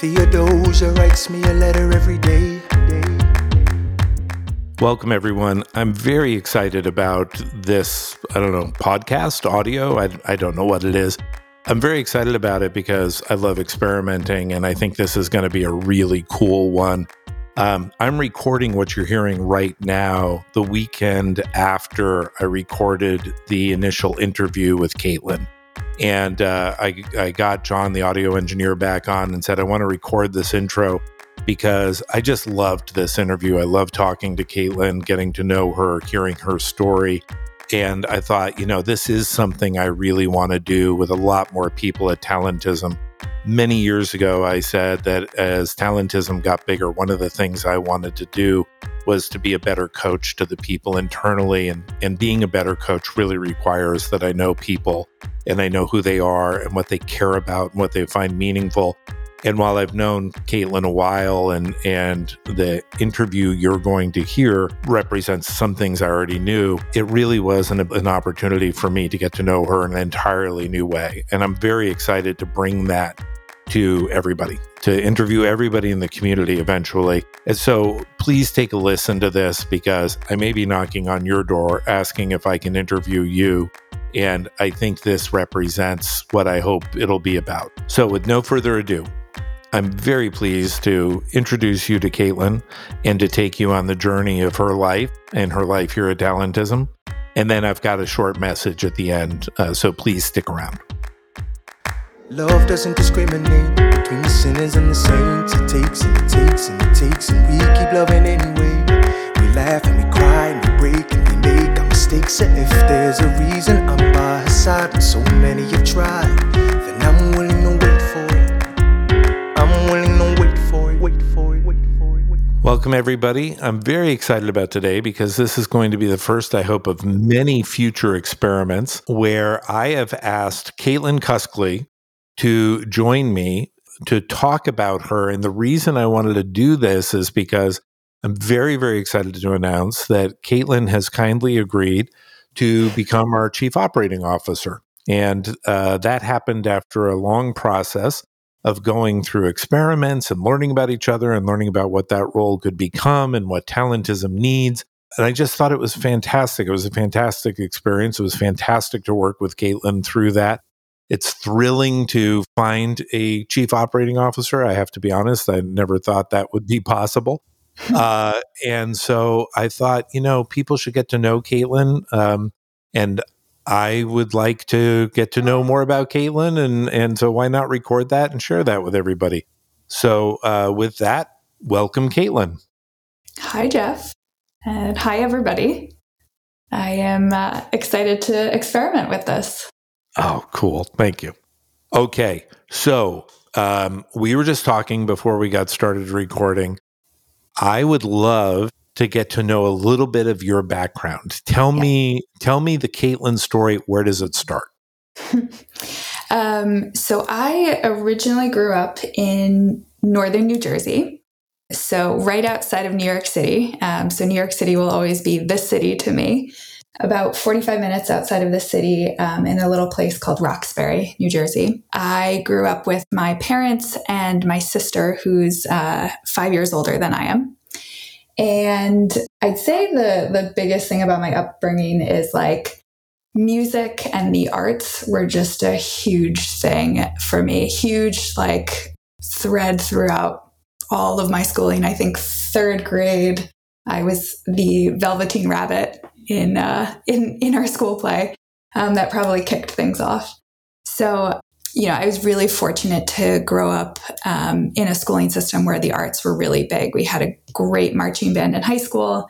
Theodosia writes me a letter every day. Welcome, everyone. I'm very excited about this, I don't know, podcast, audio. I, I don't know what it is. I'm very excited about it because I love experimenting and I think this is going to be a really cool one. Um, I'm recording what you're hearing right now the weekend after I recorded the initial interview with Caitlin. And uh, I, I got John, the audio engineer, back on and said, I want to record this intro because I just loved this interview. I love talking to Caitlin, getting to know her, hearing her story. And I thought, you know, this is something I really want to do with a lot more people at Talentism. Many years ago, I said that as Talentism got bigger, one of the things I wanted to do was to be a better coach to the people internally. And, and being a better coach really requires that I know people and I know who they are and what they care about and what they find meaningful. And while I've known Caitlin a while and and the interview you're going to hear represents some things I already knew, it really was an, an opportunity for me to get to know her in an entirely new way. And I'm very excited to bring that to everybody, to interview everybody in the community eventually. And so please take a listen to this because I may be knocking on your door asking if I can interview you. And I think this represents what I hope it'll be about. So, with no further ado, I'm very pleased to introduce you to Caitlin and to take you on the journey of her life and her life here at Talentism. And then I've got a short message at the end, uh, so please stick around. Love doesn't discriminate between the sinners and the saints. It takes and it takes and it takes, and we keep loving anyway. We laugh and we cry and we break and we make our mistakes. And if there's a reason I'm by her side, and so many have tried, then I'm Welcome, everybody. I'm very excited about today because this is going to be the first, I hope, of many future experiments where I have asked Caitlin Cuskley to join me to talk about her. And the reason I wanted to do this is because I'm very, very excited to announce that Caitlin has kindly agreed to become our chief operating officer. And uh, that happened after a long process of going through experiments and learning about each other and learning about what that role could become and what talentism needs. And I just thought it was fantastic. It was a fantastic experience. It was fantastic to work with Caitlin through that. It's thrilling to find a chief operating officer. I have to be honest, I never thought that would be possible. uh, and so I thought, you know, people should get to know Caitlin. Um, and I would like to get to know more about Caitlin, and and so why not record that and share that with everybody? So uh, with that, welcome, Caitlin. Hi, Jeff, and hi, everybody. I am uh, excited to experiment with this. Oh, cool! Thank you. Okay, so um, we were just talking before we got started recording. I would love to get to know a little bit of your background. Tell Yeah. me, tell me the Caitlin story. Where does it start? um, so, I originally grew up in northern New Jersey. So, right outside of New York City. Um, so, New York City will always be the city to me. About 45 minutes outside of the city um, in a little place called Roxbury, New Jersey. I grew up with my parents and my sister, who's uh, five years older than I am. And I'd say the the biggest thing about my upbringing is like music and the arts were just a huge thing for me. Huge like thread throughout all of my schooling. I think third grade, I was the Velveteen Rabbit in uh, in in our school play. Um, that probably kicked things off. So you know, I was really fortunate to grow up um, in a schooling system where the arts were really big. We had a great marching band in high school,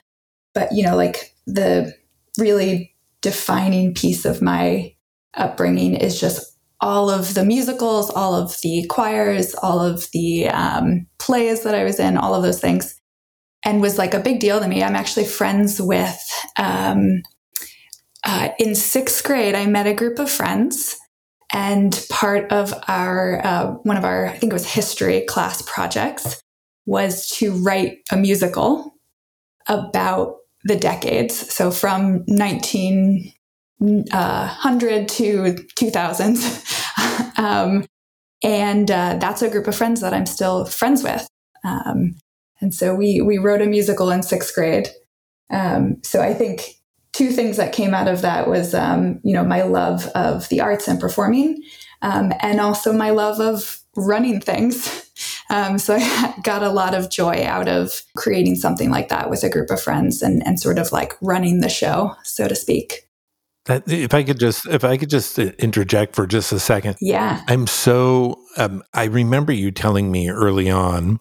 but you know, like the really defining piece of my upbringing is just all of the musicals, all of the choirs, all of the um, plays that I was in, all of those things, and was like a big deal to me. I'm actually friends with. Um, uh, in sixth grade, I met a group of friends and part of our, uh, one of our, I think it was history class projects was to write a musical about the decades. So from 1900 to 2000s. um, and uh, that's a group of friends that I'm still friends with. Um, and so we we wrote a musical in sixth grade. Um, so I think two things that came out of that was um, you know my love of the arts and performing, um, and also my love of running things. Um, so I got a lot of joy out of creating something like that with a group of friends and, and sort of like running the show, so to speak. If I could just if I could just interject for just a second. Yeah. I'm so um, I remember you telling me early on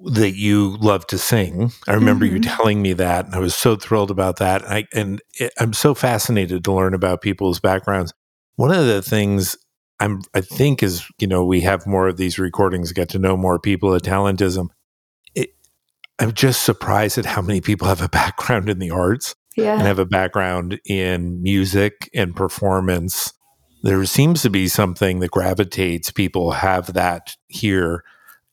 that you love to sing. I remember mm-hmm. you telling me that, and I was so thrilled about that. I, and it, I'm so fascinated to learn about people's backgrounds. One of the things I'm, I think, is you know we have more of these recordings, get to know more people at Talentism. It, I'm just surprised at how many people have a background in the arts yeah. and have a background in music and performance. There seems to be something that gravitates people have that here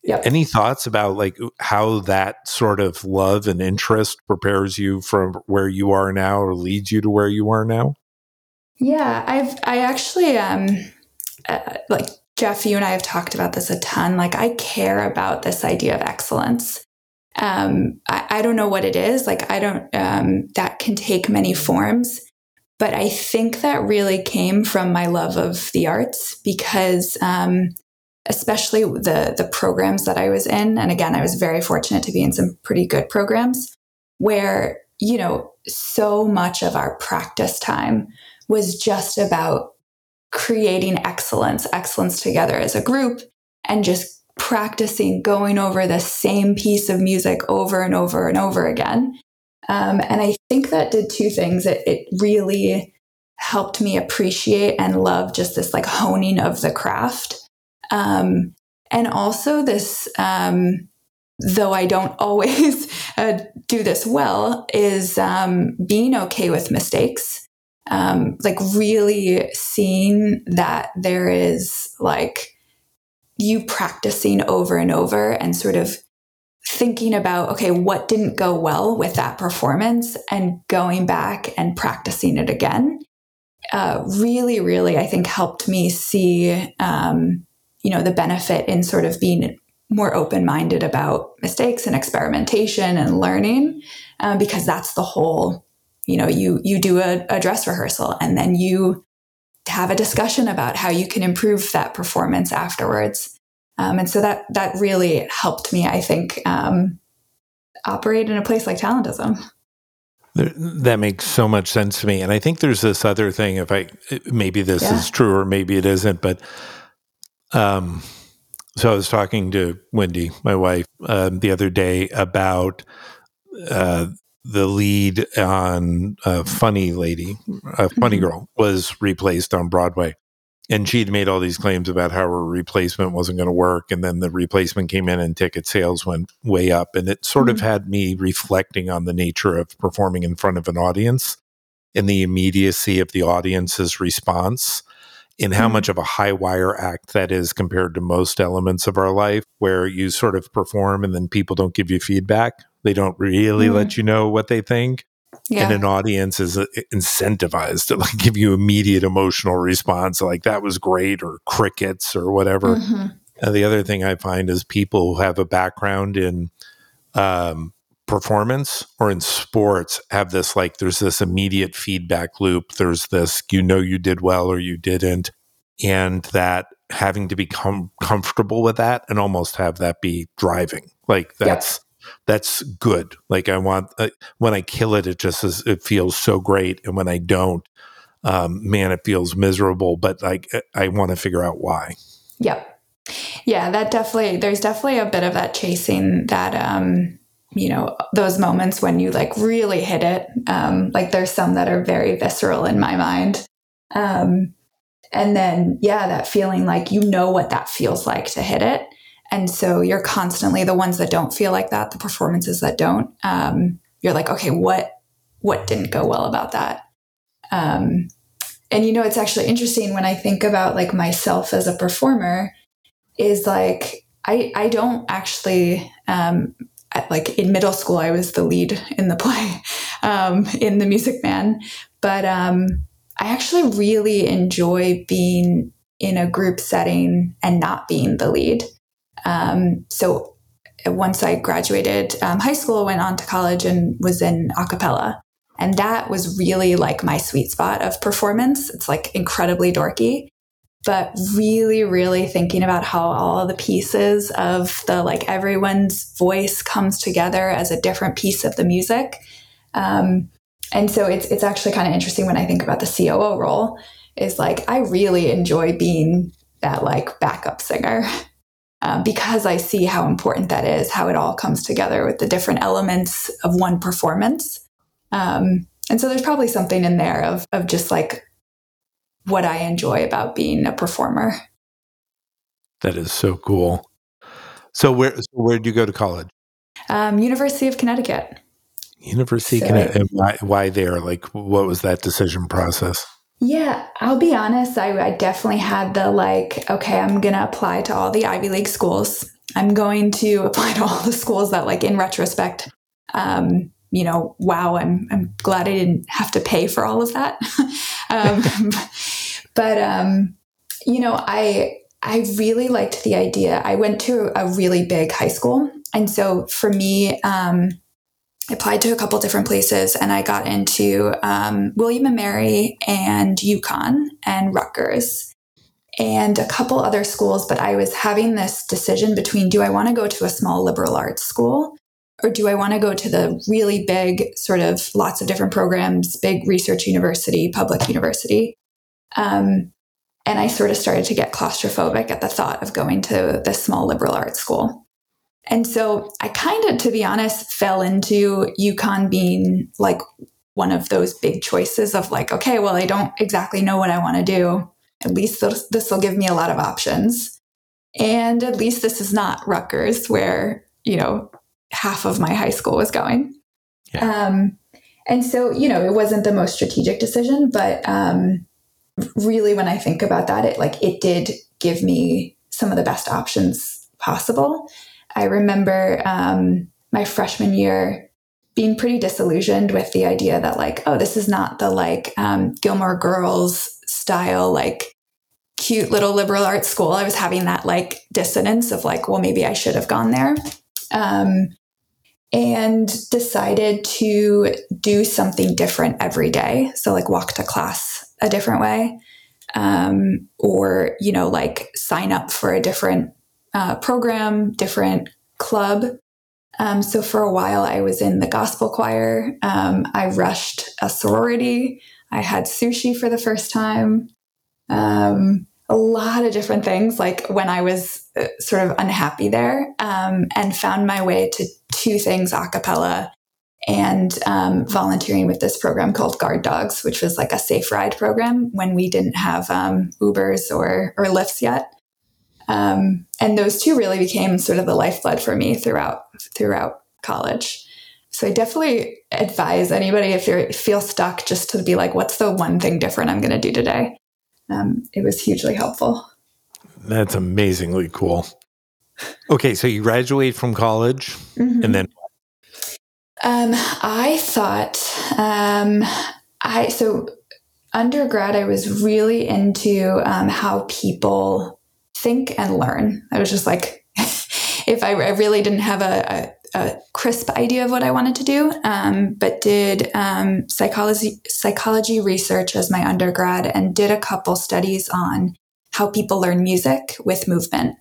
Yep. Any thoughts about like how that sort of love and interest prepares you from where you are now or leads you to where you are now? Yeah, I've I actually um uh, like Jeff, you and I have talked about this a ton. Like I care about this idea of excellence. Um, I, I don't know what it is. Like I don't um, that can take many forms, but I think that really came from my love of the arts because um, especially the the programs that I was in. And again, I was very fortunate to be in some pretty good programs where, you know, so much of our practice time was just about creating excellence, excellence together as a group and just practicing going over the same piece of music over and over and over again. Um, and I think that did two things. It, it really helped me appreciate and love just this like honing of the craft um, and also, this, um, though I don't always uh, do this well, is um, being okay with mistakes. Um, like, really seeing that there is like you practicing over and over and sort of thinking about, okay, what didn't go well with that performance and going back and practicing it again. Uh, really, really, I think helped me see um, you know, the benefit in sort of being more open minded about mistakes and experimentation and learning, um, because that's the whole, you know, you, you do a, a dress rehearsal and then you have a discussion about how you can improve that performance afterwards. Um, and so that, that really helped me, I think, um, operate in a place like Talentism. That makes so much sense to me. And I think there's this other thing, if I, maybe this yeah. is true or maybe it isn't, but um, so I was talking to Wendy, my wife, uh, the other day about uh, the lead on uh, Funny Lady, uh, Funny mm-hmm. Girl, was replaced on Broadway. And she'd made all these claims about how her replacement wasn't going to work. And then the replacement came in and ticket sales went way up. And it sort mm-hmm. of had me reflecting on the nature of performing in front of an audience and the immediacy of the audience's response in how mm-hmm. much of a high wire act that is compared to most elements of our life where you sort of perform and then people don't give you feedback. They don't really mm-hmm. let you know what they think. Yeah. And an audience is uh, incentivized to like give you immediate emotional response, like that was great, or crickets, or whatever. Mm-hmm. And the other thing I find is people who have a background in um, performance or in sports have this like there's this immediate feedback loop there's this you know you did well or you didn't and that having to become comfortable with that and almost have that be driving like that's that's good. Like i want uh, when i kill it it just is, it feels so great and when i don't um, man it feels miserable but like i want to figure out why. Yep. Yeah that definitely there's definitely a bit of that chasing that um you know those moments when you like really hit it. Um like there's some that are very visceral in my mind. Um and then yeah that feeling like you know what that feels like to hit it. And so you're constantly the ones that don't feel like that the performances that don't. Um you're like okay what what didn't go well about that? Um and you know it's actually interesting when i think about like myself as a performer is like I, I don't actually um, like in middle school, I was the lead in the play, um, in the Music Man. But um, I actually really enjoy being in a group setting and not being the lead. Um, so once I graduated um, high school, went on to college and was in a cappella. And that was really like my sweet spot of performance. It's like incredibly dorky, but really, really thinking about how all the pieces of the like everyone's voice comes together as a different piece of the music. Um, and so it's it's actually kind of interesting when I think about the COO role. Is like I really enjoy being that like backup singer uh, because I see how important that is, how it all comes together with the different elements of one performance. Um, and so there's probably something in there of of just like what I enjoy about being a performer. That is so cool. So where so where did you go to college? Um, University of Connecticut. University so, Connecticut. Why, why there? Like, what was that decision process? Yeah, I'll be honest. I, I definitely had the like, okay, I'm going to apply to all the Ivy League schools. I'm going to apply to all the schools that, like, in retrospect, um, you know, wow, I'm, I'm glad I didn't have to pay for all of that. um, but, um, you know, I, I really liked the idea. I went to a really big high school. And so for me, um, I applied to a couple different places and I got into um, William and Mary and UConn and Rutgers and a couple other schools. But I was having this decision between do I want to go to a small liberal arts school or do I want to go to the really big, sort of lots of different programs, big research university, public university? Um, and I sort of started to get claustrophobic at the thought of going to this small liberal arts school. And so I kind of, to be honest, fell into UConn being like one of those big choices of like, okay, well, I don't exactly know what I want to do. At least this will give me a lot of options. And at least this is not Rutgers, where, you know, half of my high school was going. Yeah. Um, and so, you know, it wasn't the most strategic decision, but um, really, when I think about that, it like it did give me some of the best options possible. I remember um, my freshman year being pretty disillusioned with the idea that like, oh, this is not the like um, Gilmore Girls style like cute little liberal arts school. I was having that like dissonance of like, well, maybe I should have gone there. Um, and decided to do something different every day. So, like, walk to class a different way, um, or, you know, like sign up for a different uh, program, different club. Um, so for a while, I was in the gospel choir. Um, I rushed a sorority. I had sushi for the first time. Um, a lot of different things, like when I was sort of unhappy there, um, and found my way to two things a cappella and um, volunteering with this program called Guard Dogs, which was like a safe ride program when we didn't have um, Ubers or, or Lyfts yet. Um, and those two really became sort of the lifeblood for me throughout throughout college. So I definitely advise anybody if you feel stuck just to be like, what's the one thing different I'm going to do today? Um, it was hugely helpful. That's amazingly cool. Okay, so you graduate from college, mm-hmm. and then um, I thought um, I so undergrad I was really into um, how people think and learn. I was just like, if I, I, really didn't have a, a, a, crisp idea of what I wanted to do, um, but did um, psychology psychology research as my undergrad and did a couple studies on how people learn music with movement.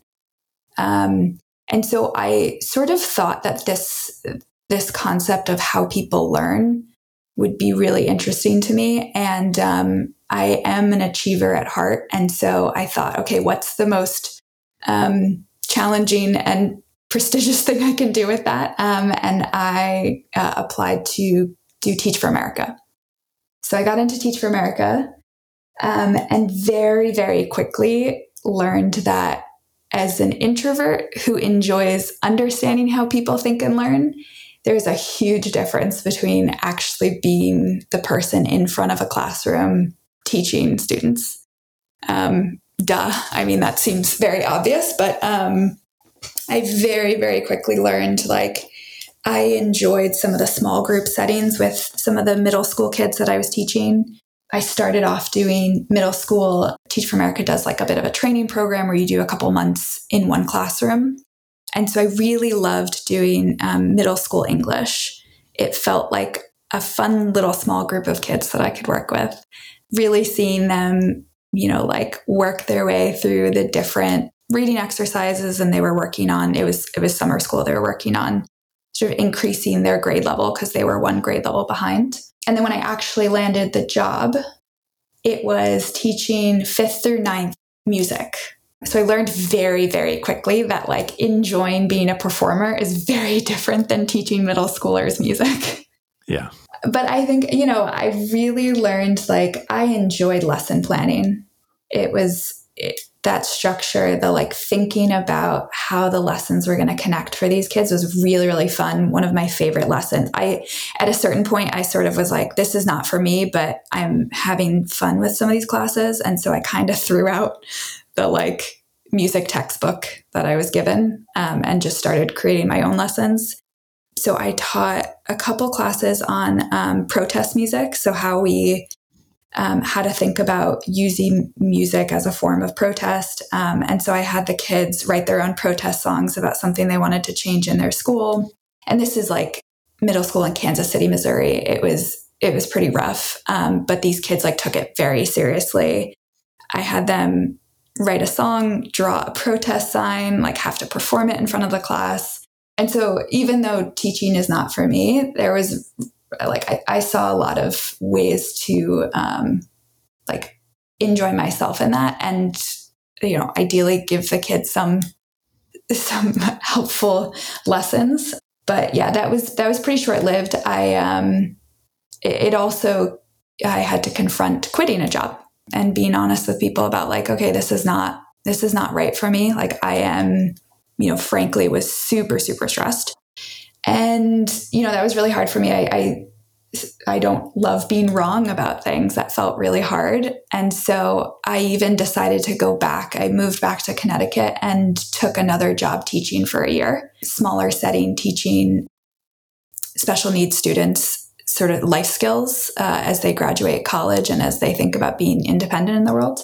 Um, and so I sort of thought that this this concept of how people learn would be really interesting to me. And um, I am an achiever at heart. And so I thought, okay, what's the most um, challenging and prestigious thing I can do with that? Um, and I uh, applied to do Teach for America. So I got into Teach for America um, and very, very quickly learned that as an introvert who enjoys understanding how people think and learn, there's a huge difference between actually being the person in front of a classroom teaching students. Um, duh. I mean, that seems very obvious, but um, I very, very quickly learned like I enjoyed some of the small group settings with some of the middle school kids that I was teaching. I started off doing middle school. Teach for America does like a bit of a training program where you do a couple months in one classroom. And so I really loved doing um, middle school English. It felt like a fun little small group of kids that I could work with. Really seeing them, you know, like work their way through the different reading exercises and they were working on it was it was summer school they were working on sort of increasing their grade level because they were one grade level behind. And then when I actually landed the job, it was teaching fifth through ninth music. So I learned very, very quickly that like enjoying being a performer is very different than teaching middle schoolers music. Yeah. But I think, you know, I really learned like I enjoyed lesson planning. It was it, that structure, the like thinking about how the lessons were going to connect for these kids was really, really fun. One of my favorite lessons. I, at a certain point, I sort of was like, this is not for me, but I'm having fun with some of these classes. And so I kind of threw out the like music textbook that I was given um, and just started creating my own lessons. So I taught a couple classes on um, protest music. So how we um, how to think about using music as a form of protest. Um, and so I had the kids write their own protest songs about something they wanted to change in their school. And this is like middle school in Kansas City, Missouri. It was it was pretty rough, um, but these kids like took it very seriously. I had them write a song, draw a protest sign, like have to perform it in front of the class. And so even though teaching is not for me, there was like I, I saw a lot of ways to um, like enjoy myself in that and you know ideally give the kids some some helpful lessons. But yeah that was that was pretty short lived i um it, it also i had to confront quitting a job and being honest with people about like okay this is not this is not right for me. Like i am you know frankly was super super stressed and you know that was really hard for me I, I I don't love being wrong about things. That felt really hard. And so I even decided to go back. I moved back to Connecticut and took another job teaching for a year, smaller setting, teaching special needs students sort of life skills uh, as they graduate college and as they think about being independent in the world.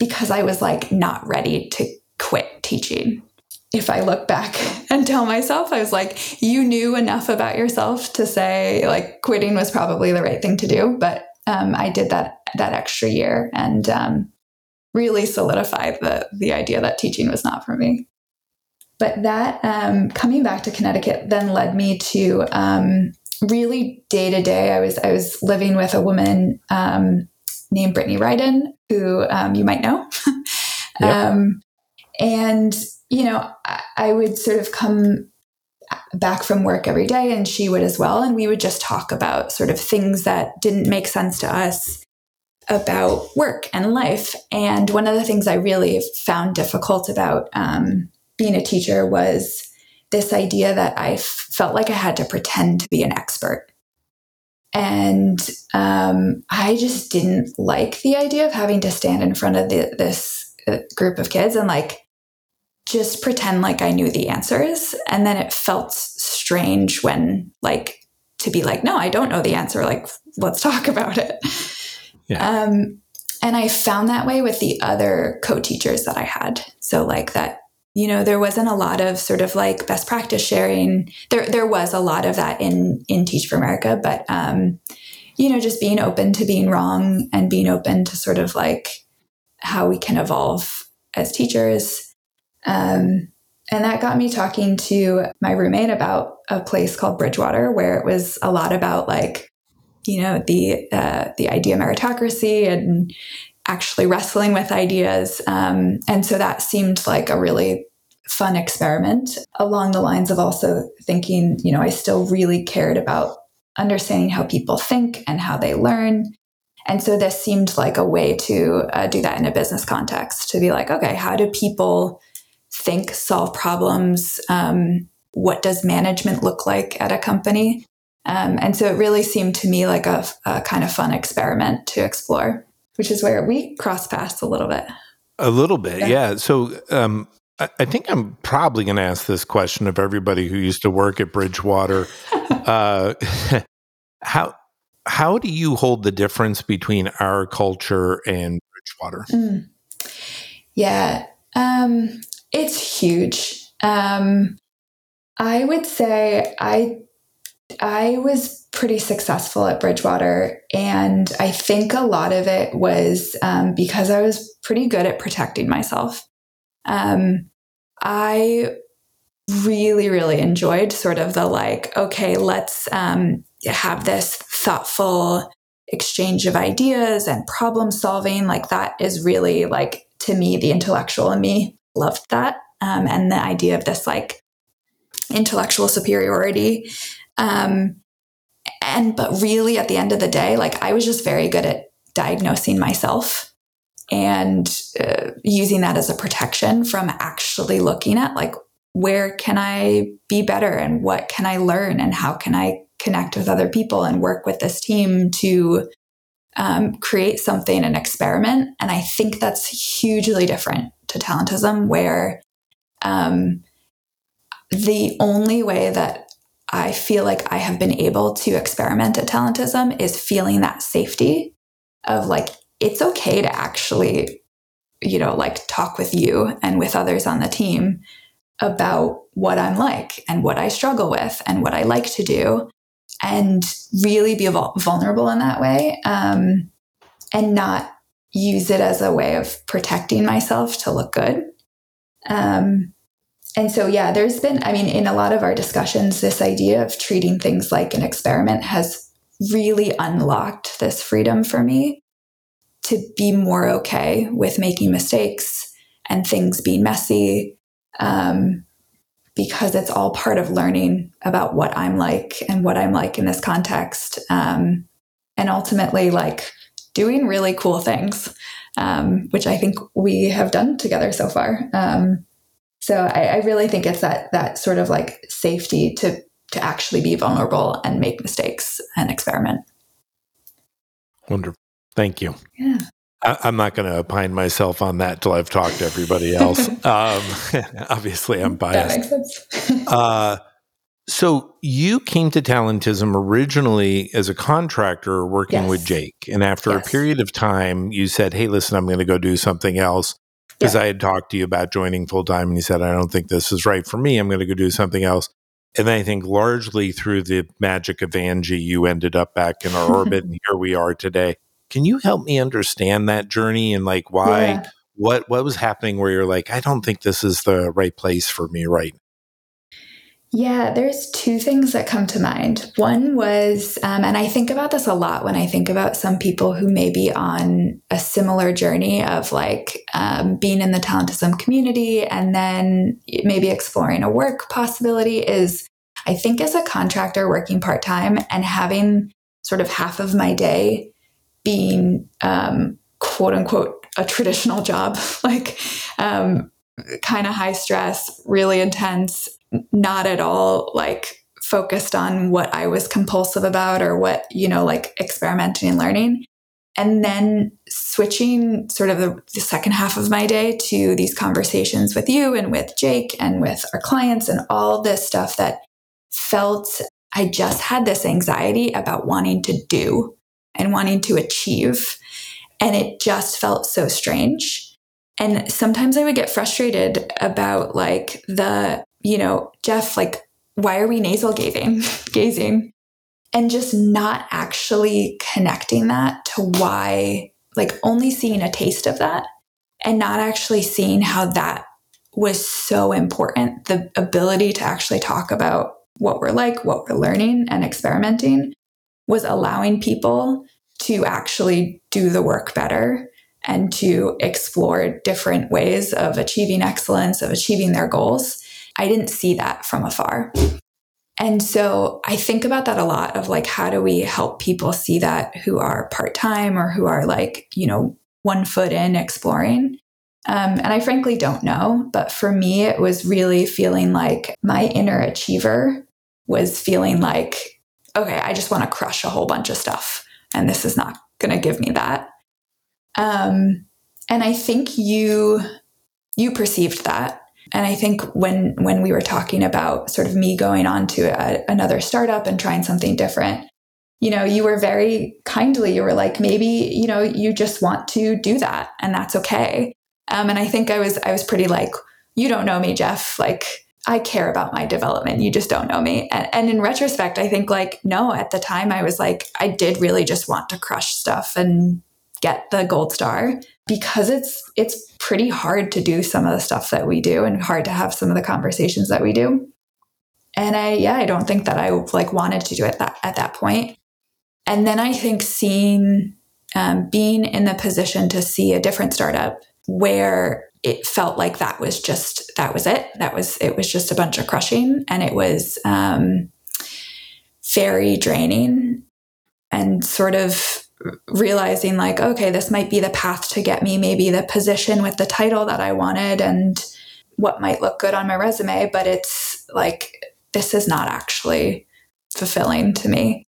Because I was like not ready to quit teaching if I look back and tell myself, I was like, you knew enough about yourself to say like quitting was probably the right thing to do. But um, I did that that extra year and um, really solidified the the idea that teaching was not for me. But that um, coming back to Connecticut then led me to um, really day to day. I was I was living with a woman um, named Brittany Ryden, who um, you might know. Yep. and you know, I, I would sort of come back from work every day and she would as well. And we would just talk about sort of things that didn't make sense to us about work and life. And one of the things I really found difficult about um, being a teacher was this idea that I f- felt like I had to pretend to be an expert. And um, I just didn't like the idea of having to stand in front of the, this uh, group of kids and like just pretend like I knew the answers. And then it felt strange when, like, to be like, no, I don't know the answer. Like, let's talk about it. Yeah. Um, and I found that way with the other co teachers that I had. So, like, that, you know, there wasn't a lot of sort of like best practice sharing. There, there was a lot of that in, in Teach for America, but, um, you know, just being open to being wrong and being open to sort of like how we can evolve as teachers um, and that got me talking to my roommate about a place called Bridgewater, where it was a lot about like, you know, the uh, the idea meritocracy and actually wrestling with ideas. Um, and so that seemed like a really fun experiment along the lines of also thinking, you know, I still really cared about understanding how people think and how they learn. And so this seemed like a way to uh, do that in a business context to be like, okay, how do people think, solve problems. Um, what does management look like at a company? Um, and so it really seemed to me like a, a, kind of fun experiment to explore, which is where we cross paths a little bit. A little bit, yeah. yeah. So um, I, I, think I'm probably going to ask this question of everybody who used to work at Bridgewater. uh, how how do you hold the difference between our culture and Bridgewater? Mm. Yeah, um, it's huge. Um, I would say I I was pretty successful at Bridgewater, and I think a lot of it was um, because I was pretty good at protecting myself. Um, I really, really enjoyed sort of the like, okay, let's um, have this thoughtful exchange of ideas and problem solving. Like that is really like to me the intellectual in me loved that, um, and the idea of this like intellectual superiority. Um, and but really, at the end of the day, like I was just very good at diagnosing myself and uh, using that as a protection from actually looking at like where can I be better and what can I learn and how can I connect with other people and work with this team to um, create something and experiment. And I think that's hugely different to talentism, where um, the only way that I feel like I have been able to experiment at talentism is feeling that safety of like, it's okay to actually, you know, like talk with you and with others on the team about what I'm like and what I struggle with and what I like to do and really be vulnerable in that way um, and not use it as a way of protecting myself to look good. Um, and so, yeah, there's been, I mean, in a lot of our discussions, this idea of treating things like an experiment has really unlocked this freedom for me to be more okay with making mistakes and things being messy um, because it's all part of learning about what I'm like and what I'm like in this context. Um, and ultimately, like doing really cool things, um, which I think we have done together so far. Um, so I, I really think it's that that sort of like safety to to actually be vulnerable and make mistakes and experiment. Wonderful. Thank you. Yeah. I, am not going to opine myself on that till I've talked to everybody else. um, obviously, I'm biased. That makes sense. uh, so you came to Talentism originally as a contractor working yes. with Jake, and after yes. a period of time, you said, "Hey, listen, I'm going to go do something else." because yeah. I had talked to you about joining full time and you said, I don't think this is right for me. I'm going to go do something else. And then I think largely through the magic of Angie, you ended up back in our orbit and here we are today. Can you help me understand that journey and like why, yeah. what, what was happening where you're like, I don't think this is the right place for me right yeah, there's two things that come to mind. One was, um, and I think about this a lot when I think about some people who may be on a similar journey of like um, being in the talentism community and then maybe exploring a work possibility. Is I think as a contractor working part time and having sort of half of my day being um, quote unquote a traditional job, like um, kind of high stress, really intense, not at all like focused on what I was compulsive about or what, you know, like experimenting and learning. And then switching sort of the, the, second half of my day to these conversations with you and with Jake and with our clients and all this stuff that felt I just had this anxiety about wanting to do and wanting to achieve. And it just felt so strange. And sometimes I would get frustrated about like the you know, Jeff, like, why are we nasal gazing, gazing? And just not actually connecting that to why, like, only seeing a taste of that and not actually seeing how that was so important. The ability to actually talk about what we're like, what we're learning and experimenting was allowing people to actually do the work better and to explore different ways of achieving excellence, of achieving their goals I didn't see that from afar. And so I think about that a lot of like, how do we help people see that who are part time or who are like, you know, one foot in exploring? Um, and I frankly don't know. But for me, it was really feeling like my inner achiever was feeling like, okay, I just want to crush a whole bunch of stuff. And this is not going to give me that. Um, and I think you you perceived that and I think when when we were talking about sort of me going on to a, another startup and trying something different, you know, you were very kindly, you were like, maybe, you know, you just want to do that and that's okay. Um, and I think I was, I was pretty like, you don't know me, Jeff. Like, I care about my development. You just don't know me. And, and, in retrospect, I think like, no, at the time I was like, I did really just want to crush stuff and get the gold star because it's, it's pretty hard to do some of the stuff that we do and hard to have some of the conversations that we do. And I, yeah, I don't think that I like wanted to do it that at that point. And then I think seeing, um, being in the position to see a different startup where it felt like that was just, that was it. That was, it was just a bunch of crushing and it was um, very draining and sort of realizing like, okay, this might be the path to get me maybe the position with the title that I wanted and what might look good on my resume, but it's like, this is not actually fulfilling to me.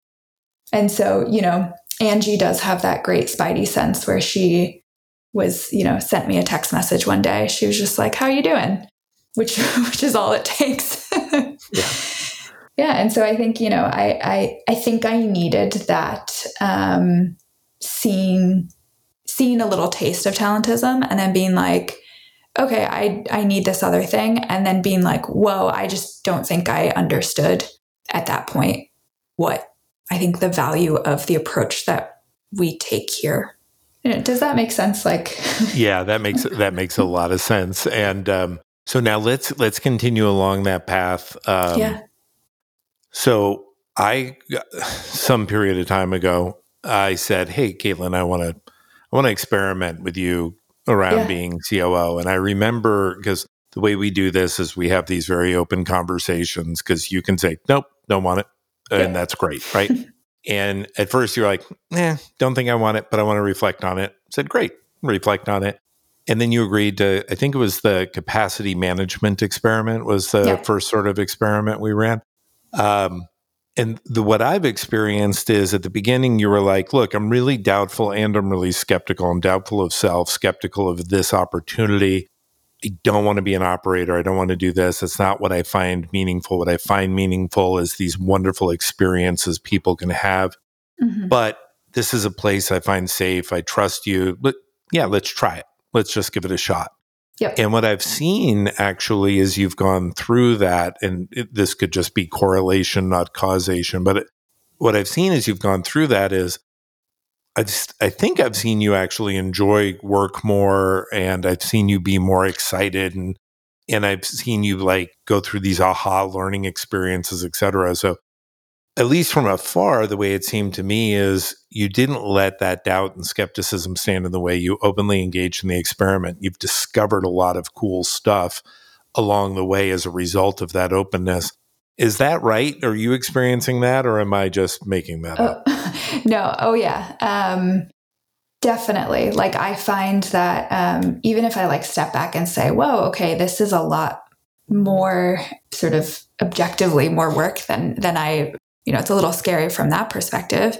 And so, you know, Angie does have that great spidey sense where she was, you know, sent me a text message one day. She was just like, "How are you doing?" Which which is all it takes. yeah. Yeah, and so I think, you know, I I I think I needed that um seeing seeing a little taste of talentism and then being like, okay, I I need this other thing and then being like, "Whoa, I just don't think I understood at that point what I think the value of the approach that we take here. Does that make sense? Like, yeah, that makes that makes a lot of sense. And um, so now let's let's continue along that path. Um, yeah. So I, some period of time ago, I said, "Hey, Caitlin, I want to I want to experiment with you around yeah. being COO." And I remember because the way we do this is we have these very open conversations because you can say, "Nope, don't want it," and yeah. that's great, right? and at first you're like, "Eh, don't think I want it, but I want to reflect on it." I said, "Great, reflect on it." And then you agreed to, I think it was the capacity management experiment was the yeah. first sort of experiment we ran. Um, and the, what I've experienced is at the beginning, you were like, look, I'm really doubtful and I'm really skeptical. I'm doubtful of self, skeptical of this opportunity. I don't want to be an operator. I don't want to do this. It's not what I find meaningful. What I find meaningful is these wonderful experiences people can have. Mm-hmm. But this is a place I find safe. I trust you. But yeah, let's try it. Let's just give it a shot. Yep. And what I've seen actually is you've gone through that, and it, this could just be correlation, not causation. But it, what I've seen is you've gone through that is I just, I think I've seen you actually enjoy work more, and I've seen you be more excited, and and I've seen you like go through these aha learning experiences, et cetera. So, at least from afar, the way it seemed to me is you didn't let that doubt and skepticism stand in the way. You openly engaged in the experiment. You've discovered a lot of cool stuff along the way as a result of that openness. Is that right? Are you experiencing that, or am I just making that oh, up? no. Oh, yeah. Um, definitely. Like I find that um, even if I like step back and say, "Whoa, okay, this is a lot more sort of objectively more work than than I," you know, it's a little scary from that perspective.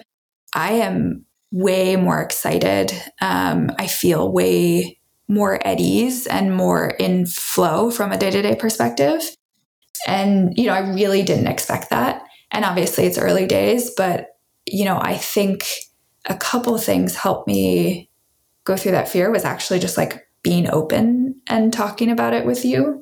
I am way more excited. Um, I feel way more at ease and more in flow from a day to day perspective. And, you know, I really didn't expect that. And obviously it's early days, but, you know, I think a couple things helped me go through that fear was actually just like being open and talking about it with you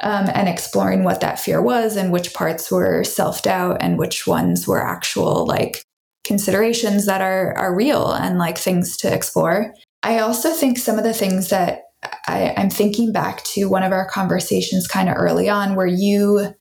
um, and exploring what that fear was and which parts were self doubt and which ones were actual like considerations that are are real and like things to explore. I also think some of the things that I, I'm thinking back to one of our conversations kind of early on where you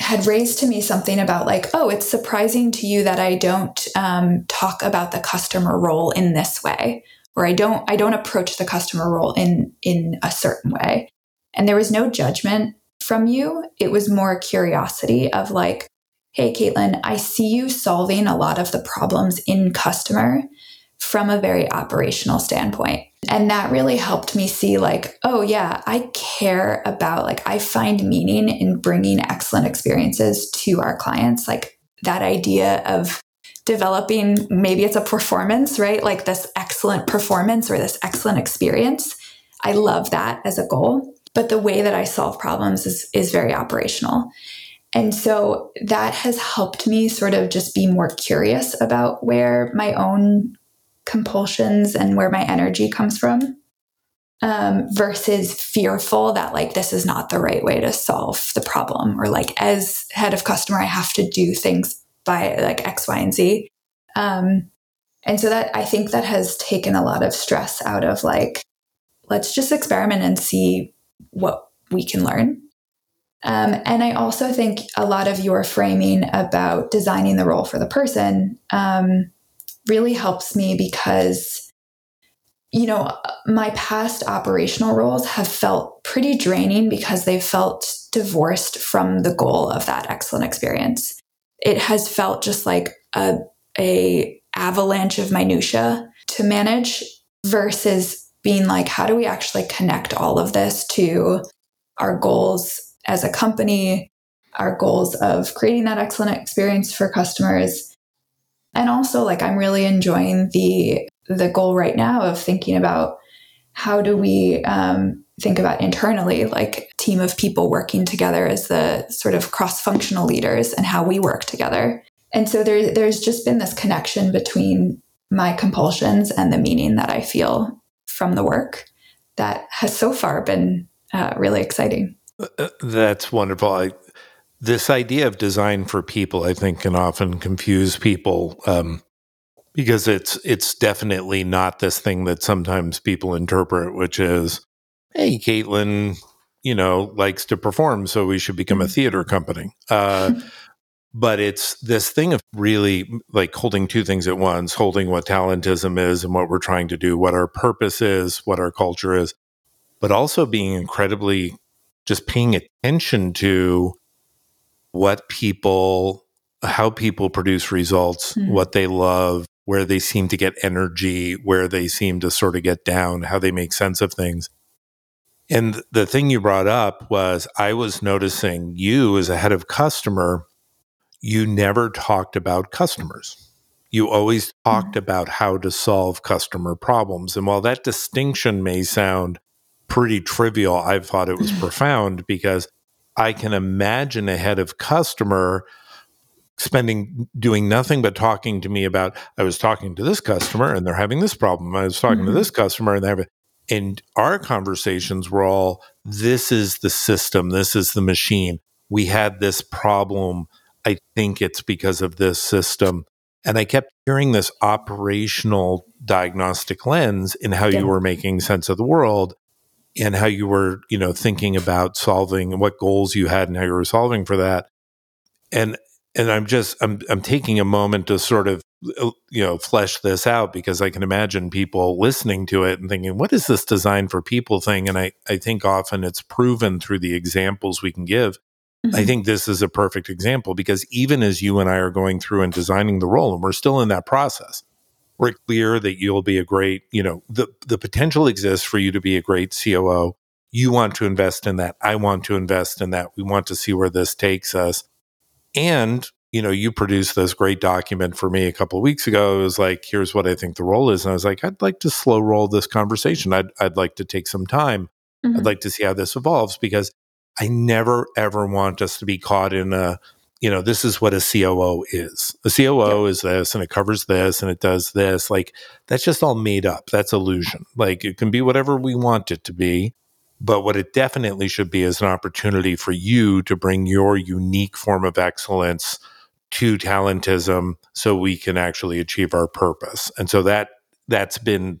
had raised to me something about like, oh, it's surprising to you that I don't um, talk about the customer role in this way, or I don't I don't approach the customer role in in a certain way. And there was no judgment from you. It was more curiosity of like, hey, Caitlin, I see you solving a lot of the problems in customer from a very operational standpoint. And that really helped me see, like, oh, yeah, I care about, like, I find meaning in bringing excellent experiences to our clients. Like, that idea of developing maybe it's a performance, right? Like, this excellent performance or this excellent experience. I love that as a goal. But the way that I solve problems is, is very operational. And so that has helped me sort of just be more curious about where my own compulsions and where my energy comes from um, versus fearful that like this is not the right way to solve the problem or like as head of customer i have to do things by like x y and z. Um, and so that i think that has taken a lot of stress out of like let's just experiment and see what we can learn. Um, and i also think a lot of your framing about designing the role for the person um, really helps me because you know, my past operational roles have felt pretty draining because they've felt divorced from the goal of that excellent experience. It has felt just like a, a avalanche of minutia to manage versus being like, how do we actually connect all of this to our goals as a company, our goals of creating that excellent experience for customers. And also like I'm really enjoying the the goal right now of thinking about how do we um, think about internally like team of people working together as the sort of cross-functional leaders and how we work together. And so there, there's just been this connection between my compulsions and the meaning that i feel from the work that has so far been uh, really exciting. Uh, uh, that's wonderful. I, this idea of design for people i think can often confuse people um, because it's it's definitely not this thing that sometimes people interpret, which is, hey, Caitlin, you know, likes to perform, so we should become a mm-hmm. theater company. Uh, but it's this thing of really like holding two things at once, holding what talentism is and what we're trying to do, what our purpose is, what our culture is, but also being incredibly just paying attention to what people how people produce results, mm. what they love, where they seem to get energy, where they seem to sort of get down, how they make sense of things. And the thing you brought up was I was noticing you as a head of customer, you never talked about customers. You always talked mm-hmm. about how to solve customer problems. And while that distinction may sound pretty trivial, I've thought it was profound because I can imagine a head of customer spending doing nothing but talking to me about I was talking to this customer and they're having this problem. I was talking mm-hmm. to this customer and they have and our conversations were all this is the system, this is the machine. We had this problem. I think it's because of this system. And I kept hearing this operational diagnostic lens in how yeah. you were making sense of the world and how you were, you know, thinking about solving what goals you had and how you were solving for that. And and I'm just I'm I'm taking a moment to sort of uh, you know flesh this out because I can imagine people listening to it and thinking, what is this design for people thing? And I I think often it's proven through the examples we can give. Mm-hmm. I think this is a perfect example because even as you and I are going through and designing the role, and we're still in that process, we're clear that you'll be a great, you know, the the potential exists for you to be a great COO. You want to invest in that. I want to invest in that. We want to see where this takes us and, you know, you produced this great document for me a couple of weeks ago. It was like, here's what I think the role is. And I was like, I'd like to slow roll this conversation. I'd, I'd like to take some time. Mm-hmm. I'd like to see how this evolves because I never, ever want us to be caught in a, you know, this is what a COO is. A COO is this and it covers this and it does this. Like, that's just all made up. That's illusion. Like, it can be whatever we want it to be. But what it definitely should be is an opportunity for you to bring your unique form of excellence to talentism so we can actually achieve our purpose. And so that that's been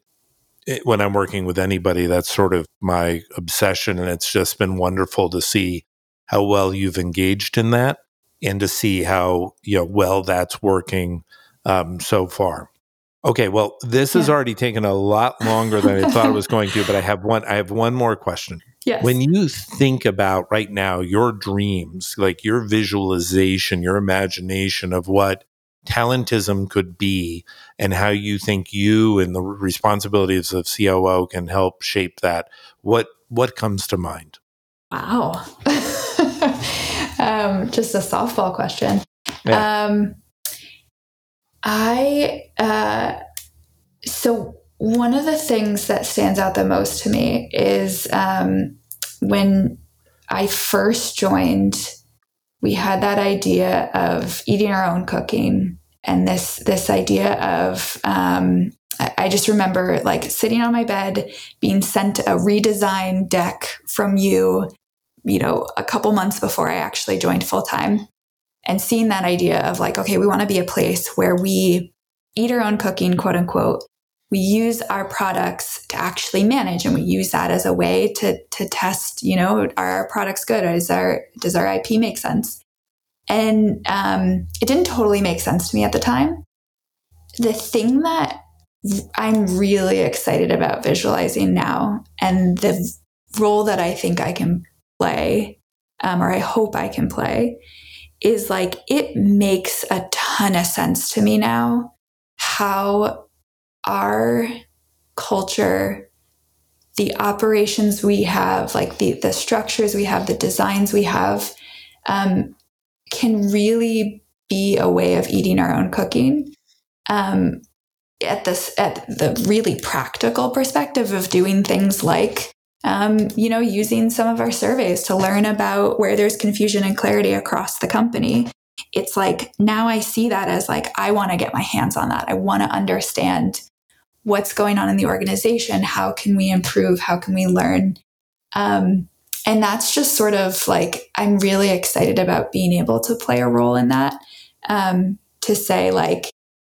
eh, when I'm working with anybody, that's sort of my obsession. And it's just been wonderful to see how well you've engaged in that and to see how you know well that's working um, so far. Okay, well, this yeah. has already taken a lot longer than I thought it was going to, but I have one I have one more question. Yes. When you think about right now your dreams, like your visualization, your imagination of what talentism could be and how you think you and the responsibilities of COO can help shape that, what what comes to mind? Wow. um, just a softball question. Yeah. Um, I, uh, so one of the things that stands out the most to me is um, when I first joined we had that idea of eating our own cooking and this this idea of um, I just remember like sitting on my bed being sent a redesigned deck from you you know a couple months before i actually joined full time and seeing that idea of like okay we want to be a place where we eat our own cooking quote unquote. We use our products to actually manage and we use that as a way to to test you know are our products good? Is our does our ip make sense? And um, it didn't totally make sense to me at the time. The thing that i'm really excited about visualizing now and the role that i think i can play um, or i hope i can play is like it makes a ton of sense to me now how our culture, the operations we have, like the, the structures we have, the designs we have, um, can really be a way of eating our own cooking. Um, at this, at the really practical perspective of doing things like, um, you know, using some of our surveys to learn about where there's confusion and clarity across the company. It's like now I see that as like I want to get my hands on that. I want to understand what's going on in the organization how can we improve how can we learn um, and that's just sort of like i'm really excited about being able to play a role in that um, to say like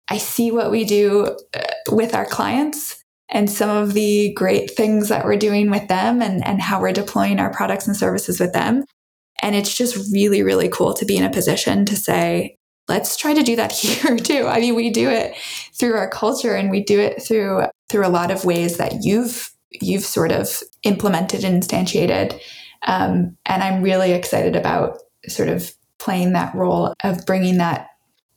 i see what we do uh, with our clients and some of the great things that we're doing with them and, and how we're deploying our products and services with them and it's just really really cool to be in a position to say let's try to do that here too. I mean, we do it through our culture and we do it through through a lot of ways that you've you've sort of implemented and instantiated. Um, and I'm really excited about sort of playing that role of bringing that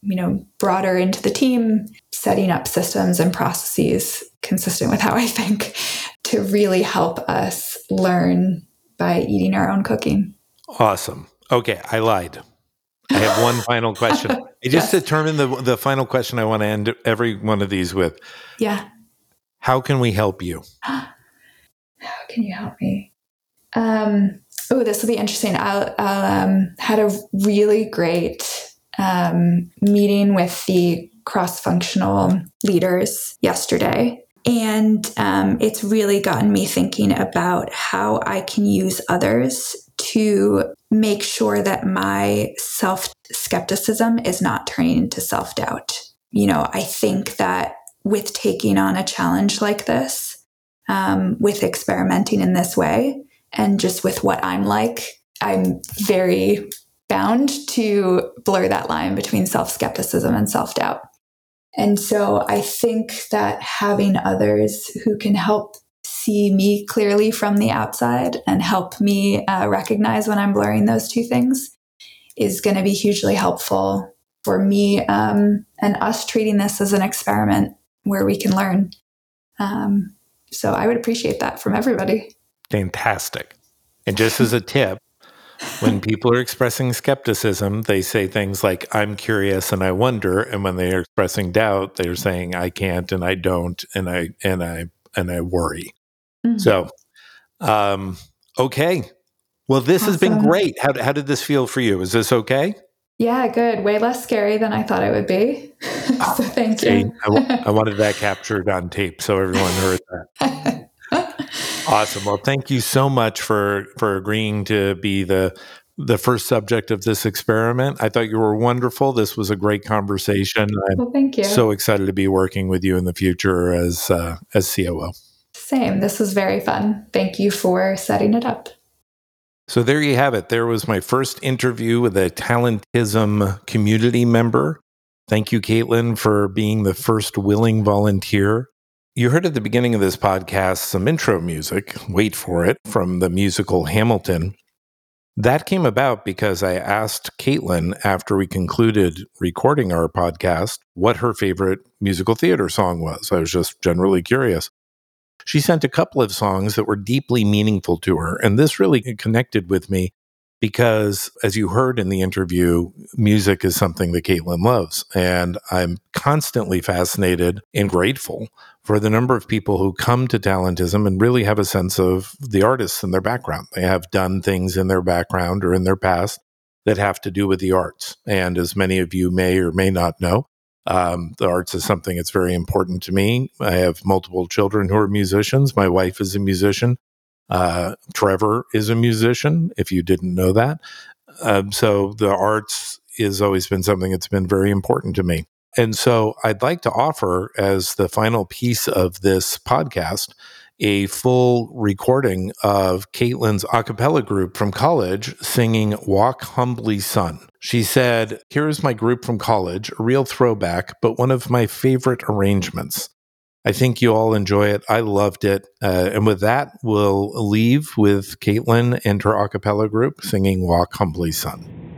you know broader into the team setting up systems and processes consistent with how i think to really help us learn by eating our own cooking awesome okay i lied I have one final question. I just yes. determined the the final question I want to end every one of these with. Yeah. How can we help you? How can you help me? Um, oh, this will be interesting. I um, had a really great um, meeting with the cross functional leaders yesterday. And um, it's really gotten me thinking about how I can use others to make sure that my self skepticism is not turning into self doubt. You know, I think that with taking on a challenge like this, um, with experimenting in this way, and just with what I'm like, I'm very bound to blur that line between self skepticism and self doubt. And so I think that having others who can help see me clearly from the outside and help me uh, recognize when I'm blurring those two things is going to be hugely helpful for me um, and us treating this as an experiment where we can learn. Um, so I would appreciate that from everybody. Fantastic. And just as a tip, when people are expressing skepticism, they say things like, I'm curious and I wonder. And when they are expressing doubt, they're saying, I can't and I don't and I and I and I worry. Mm-hmm. So, um, okay. Well, this awesome. has been great. How, how did this feel for you? Is this okay? Yeah, good. Way less scary than I thought it would be. so thank you. I, w- I wanted that captured on tape so everyone heard that. awesome. Well, thank you so much for for agreeing to be the the first subject of this experiment. I thought you were wonderful. This was a great conversation. I'm well, thank you. So excited to be working with you in the future as uh, as COO. Same. This was very fun. Thank you for setting it up. So there you have it. There was my first interview with a Talentism community member. Thank you, Caitlin, for being the first willing volunteer. You heard at the beginning of this podcast some intro music, wait for it, from the musical Hamilton. That came about because I asked Caitlin after we concluded recording our podcast what her favorite musical theater song was. I was just generally curious. She sent a couple of songs that were deeply meaningful to her. And this really connected with me because, as you heard in the interview, music is something that Caitlin loves. And I'm constantly fascinated and grateful for the number of people who come to Talentism and really have a sense of the artists and their background. They have done things in their background or in their past that have to do with the arts. And as many of you may or may not know, um, the arts is something that's very important to me. I have multiple children who are musicians. My wife is a musician. Uh, Trevor is a musician, if you didn't know that. Um, so the arts has always been something that's been very important to me. And so I'd like to offer as the final piece of this podcast a full recording of Caitlin's a cappella group from college singing Walk Humbly Son. She said, Here's my group from college, a real throwback, but one of my favorite arrangements. I think you all enjoy it. I loved it. Uh, and with that, we'll leave with Caitlin and her a cappella group singing Walk Humbly Son.